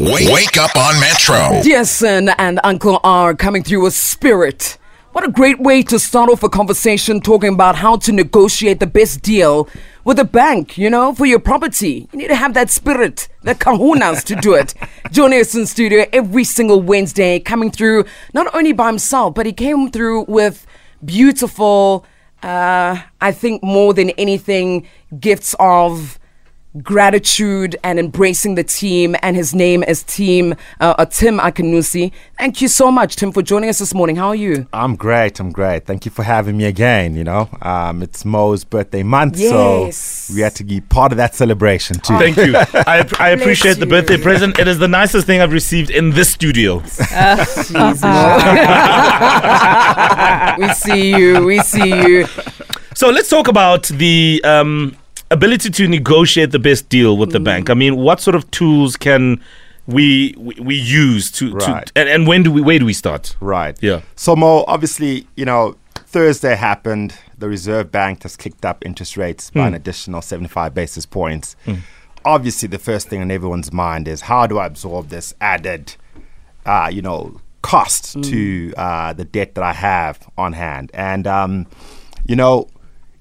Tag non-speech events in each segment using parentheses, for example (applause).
Wake, wake up on Metro. Dear Son and Uncle R coming through with spirit. What a great way to start off a conversation talking about how to negotiate the best deal with a bank, you know, for your property. You need to have that spirit, the kahunas to do it. (laughs) Us in studio every single Wednesday, coming through not only by himself, but he came through with beautiful, uh, I think more than anything, gifts of gratitude and embracing the team. And his name is Team uh, uh, Tim Akinnusi. Thank you so much, Tim, for joining us this morning. How are you? I'm great. I'm great. Thank you for having me again. You know, um, it's Mo's birthday month, Yes. so we had to be part of that celebration too. Thank you. (laughs) I, I appreciate the birthday present. It is the nicest thing I've received in this studio. (laughs) (laughs) we see you. We see you. So let's talk about the um, ability to negotiate the best deal with the bank. I mean, what sort of tools can we we, we use to, Right. to and, and when do we where do we start? Right. Yeah. So Mo, obviously, you know, Thursday happened. The Reserve Bank has kicked up interest rates by an additional 75 basis points. Obviously, the first thing on everyone's mind is how do I absorb this added, uh, you know, cost to uh, the debt that I have on hand? And um, you know,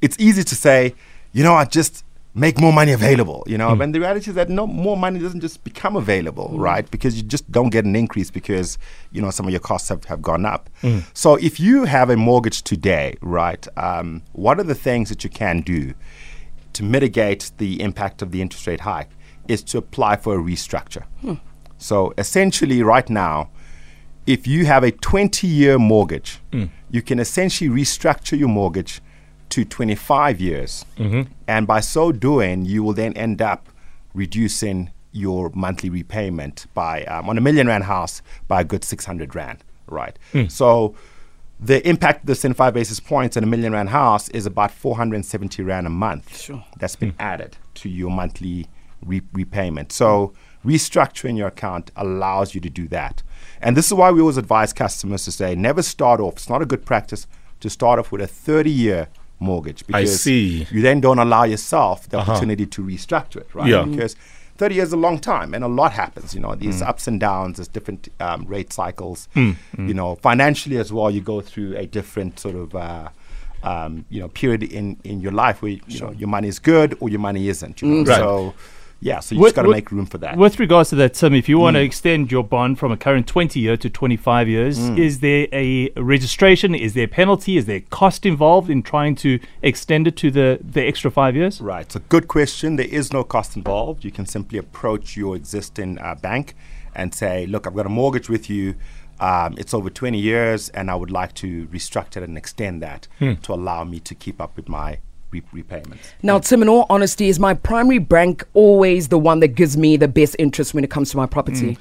it's easy to say, you know, I just make more money available, you know, hmm. and the reality is that no more money doesn't just become available, hmm. right? Because you just don't get an increase because, you know, some of your costs have, have gone up. Hmm. So if you have a mortgage today, right, um, what are the things that you can do to mitigate the impact of the interest rate hike is to apply for a restructure. So essentially, right now, if you have a 20 year mortgage, you can essentially restructure your mortgage to 25 years. Mm-hmm. And by so doing, you will then end up reducing your monthly repayment by, um, on a million rand house, by a good 600 rand, right? Hmm. So the impact of the 75 basis points on a million rand house is about 470 rand a month. Sure. That's been hmm. added to your monthly re- repayment. So restructuring your account allows you to do that. And this is why we always advise customers to say never start off. It's not a good practice to start off with a 30 year mortgage because see. you then don't allow yourself the opportunity to restructure it, right? Yeah. Because 30 years is a long time and a lot happens, you know, these ups and downs, there's different um, rate cycles. You know, financially as well, you go through a different sort of. Uh, um, you know, period in, in your life where you know your money is good or your money isn't. You know? Right. So, yeah, so you With- just got to with- make room for that. With regards to that, Tim, if you Mm. want to extend your bond from a current 20 year to 25 years, Mm. is there a registration? Is there a penalty? Is there cost involved in trying to extend it to the, the extra five years? Right. It's a good question. There is no cost involved. You can simply approach your existing uh, bank and say, look, I've got a mortgage with you. Um, it's over 20 years, and I would like to restructure and extend that to allow me to keep up with my re- repayments. Now, Tim, in all honesty, is my primary bank always the one that gives me the best interest when it comes to my property? Mm.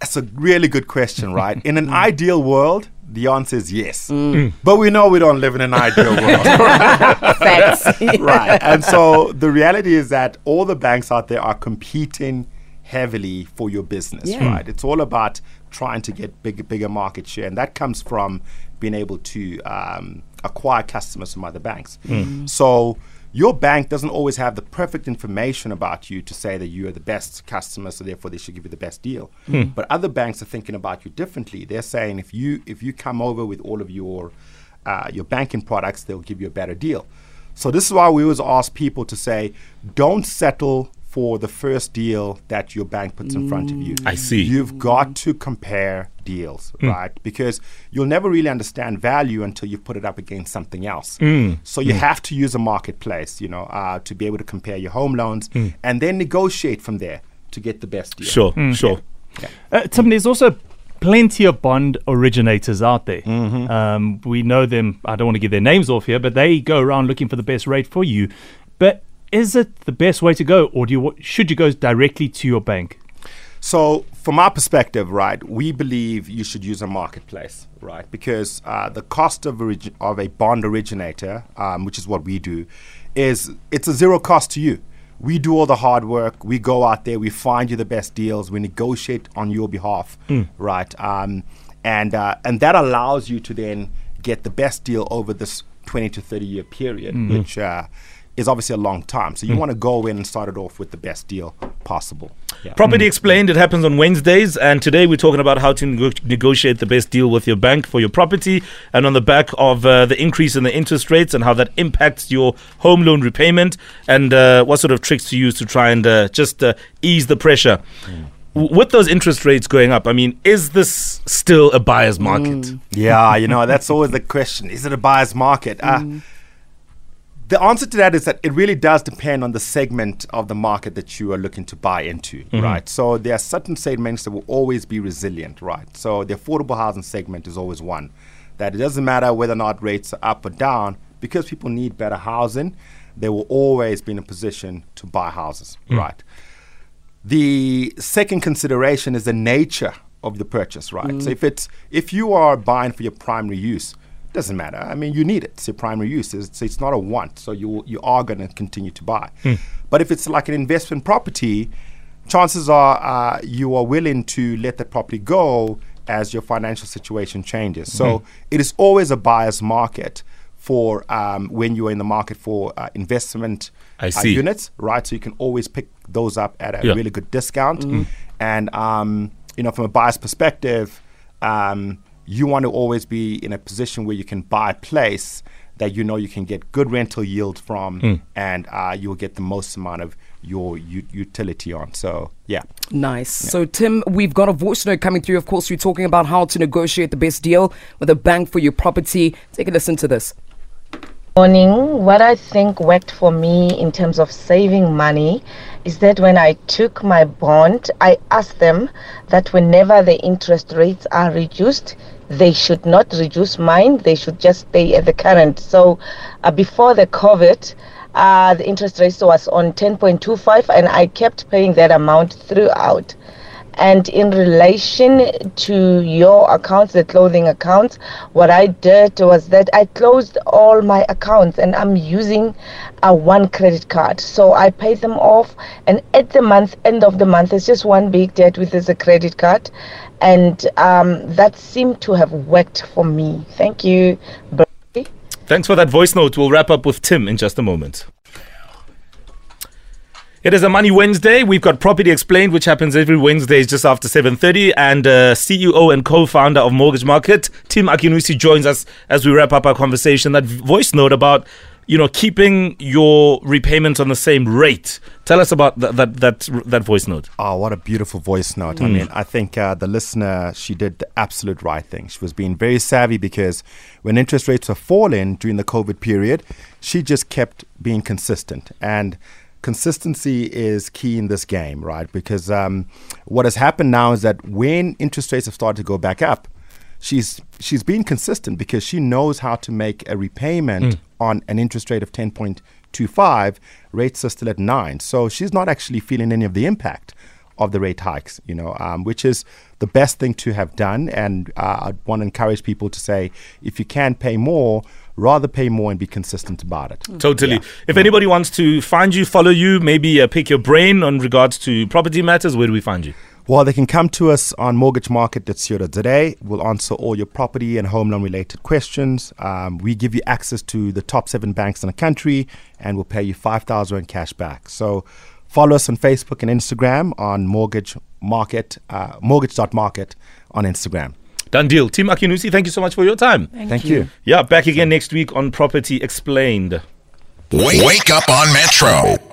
That's a really good question, right? In an mm. ideal world, the answer is yes. Mm. But we know we don't live in an ideal world. (laughs) Facts. (laughs) right. And so the reality is that all the banks out there are competing heavily for your business, Yeah. right? It's all about trying to get bigger, bigger market share, and that comes from being able to um, acquire customers from other banks. Hmm. Hmm. So your bank doesn't always have the perfect information about you to say that you are the best customer, so therefore they should give you the best deal. Hmm. But other banks are thinking about you differently. They're saying if you if you come over with all of your uh, your banking products, they'll give you a better deal. So this is why we always ask people to say, don't settle for the first deal that your bank puts in front of you. I see. You've got to compare deals, right? Because you'll never really understand value until you put it up against something else. So you have to use a marketplace, you know, uh, to be able to compare your home loans and then negotiate from there to get the best deal. Sure, sure. Uh, Tim, there's also plenty of bond originators out there. Mm-hmm. Um, we know them. I don't want to give their names off here, but they go around looking for the best rate for you. But is it the best way to go, or do you should you go directly to your bank? So, from our perspective, right, we believe you should use a marketplace, right? Because uh, the cost of, origi- of a bond originator, um, which is what we do, is it's a zero cost to you. We do all the hard work. We go out there. We find you the best deals. We negotiate on your behalf, right? Um, and uh, and that allows you to then get the best deal over this 20 to 30 year period, which uh, is obviously a long time. So you want to go in and start it off with the best deal possible. Yeah. Property Explained, it happens on Wednesdays. And today we're talking about how to nego- negotiate the best deal with your bank for your property. And on the back of uh, the increase in the interest rates and how that impacts your home loan repayment and uh, what sort of tricks to use to try and uh, just uh, ease the pressure. W- With those interest rates going up, I mean, is this still a buyer's market? Yeah, you know, that's always the question. Is it a buyer's market? Uh, the answer to that is that it really does depend on the segment of the market that you are looking to buy into, mm-hmm. right? So there are certain segments that will always be resilient, right? So the affordable housing segment is always one. That it doesn't matter whether or not rates are up or down, because people need better housing, they will always be in a position to buy houses, mm. right? The second consideration is the nature of the purchase, right? So mm. if it's if you are buying for your primary use, doesn't matter. I mean, you need it. It's your primary use. It's, it's not a want, so you you are going to continue to buy. But if it's like an investment property, chances are uh, you are willing to let that property go as your financial situation changes. So it is always a buyer's market for um, when you are in the market for uh, investment uh, units, right? So you can always pick those up at a Yeah. really good discount. And um, you know, from a buyer's perspective, um, you want to always be in a position where you can buy a place that you know you can get good rental yield from, and uh, you'll get the most amount of your u- utility on. So yeah. Nice. So, Tim, we've got a voice note coming through. Of course, you're talking about how to negotiate the best deal with a bank for your property. Take a listen to this. morning, what I think worked for me in terms of saving money is that when I took my bond, I asked them that whenever the interest rates are reduced, they should not reduce mine, they should just stay at the current. So uh, before the COVID, uh, the interest rate was on 10.25, and I kept paying that amount throughout. And in relation to your accounts, the clothing accounts, what I did was that I closed all my accounts and I'm using a one credit card. So I paid them off, and at the month, end of the month, it's just one big debt with is a credit card. And um, that seemed to have worked for me. Thank you. Thanks for that voice note. We'll wrap up with Tim in just a moment. It is a Money Wednesday. We've got Property Explained, which happens every Wednesday just after 7.30. And uh, CEO and co-founder of Mortgage Market, Tim Akinnusi, joins us as we wrap up our conversation. That voice note about, you know, keeping your repayments on the same rate. Tell us about that that that, that voice note. Oh, what a beautiful voice note. I mean, I think uh, the listener, she did the absolute right thing. She was being very savvy because when interest rates were falling during the COVID period, she just kept being consistent. And consistency is key in this game, right? Because um, what has happened now is that when interest rates have started to go back up, she's she's been consistent because she knows how to make a repayment on an interest rate of 10.25 rates are still at 9 so she's not actually feeling any of the impact of the rate hikes you know um, which is the best thing to have done. And uh, i want to encourage people to say if you can pay more rather pay more and be consistent about it Totally. If anybody wants to find you, follow you, maybe uh, pick your brain on regards to property matters, where do we find you? Well, they can come to us on mortgagemarket.co.za. We'll answer all your property and home loan related questions. Um, we give you access to the top seven banks in the country and we'll pay you 5,000 in cash back. So follow us on Facebook and Instagram on mortgage market, uh, mortgage.market on Instagram. Done deal. Tim Akinnusi, thank you so much for your time. Thank, you. Yeah, back again next week on Property Explained. Wake, wake up on Metro.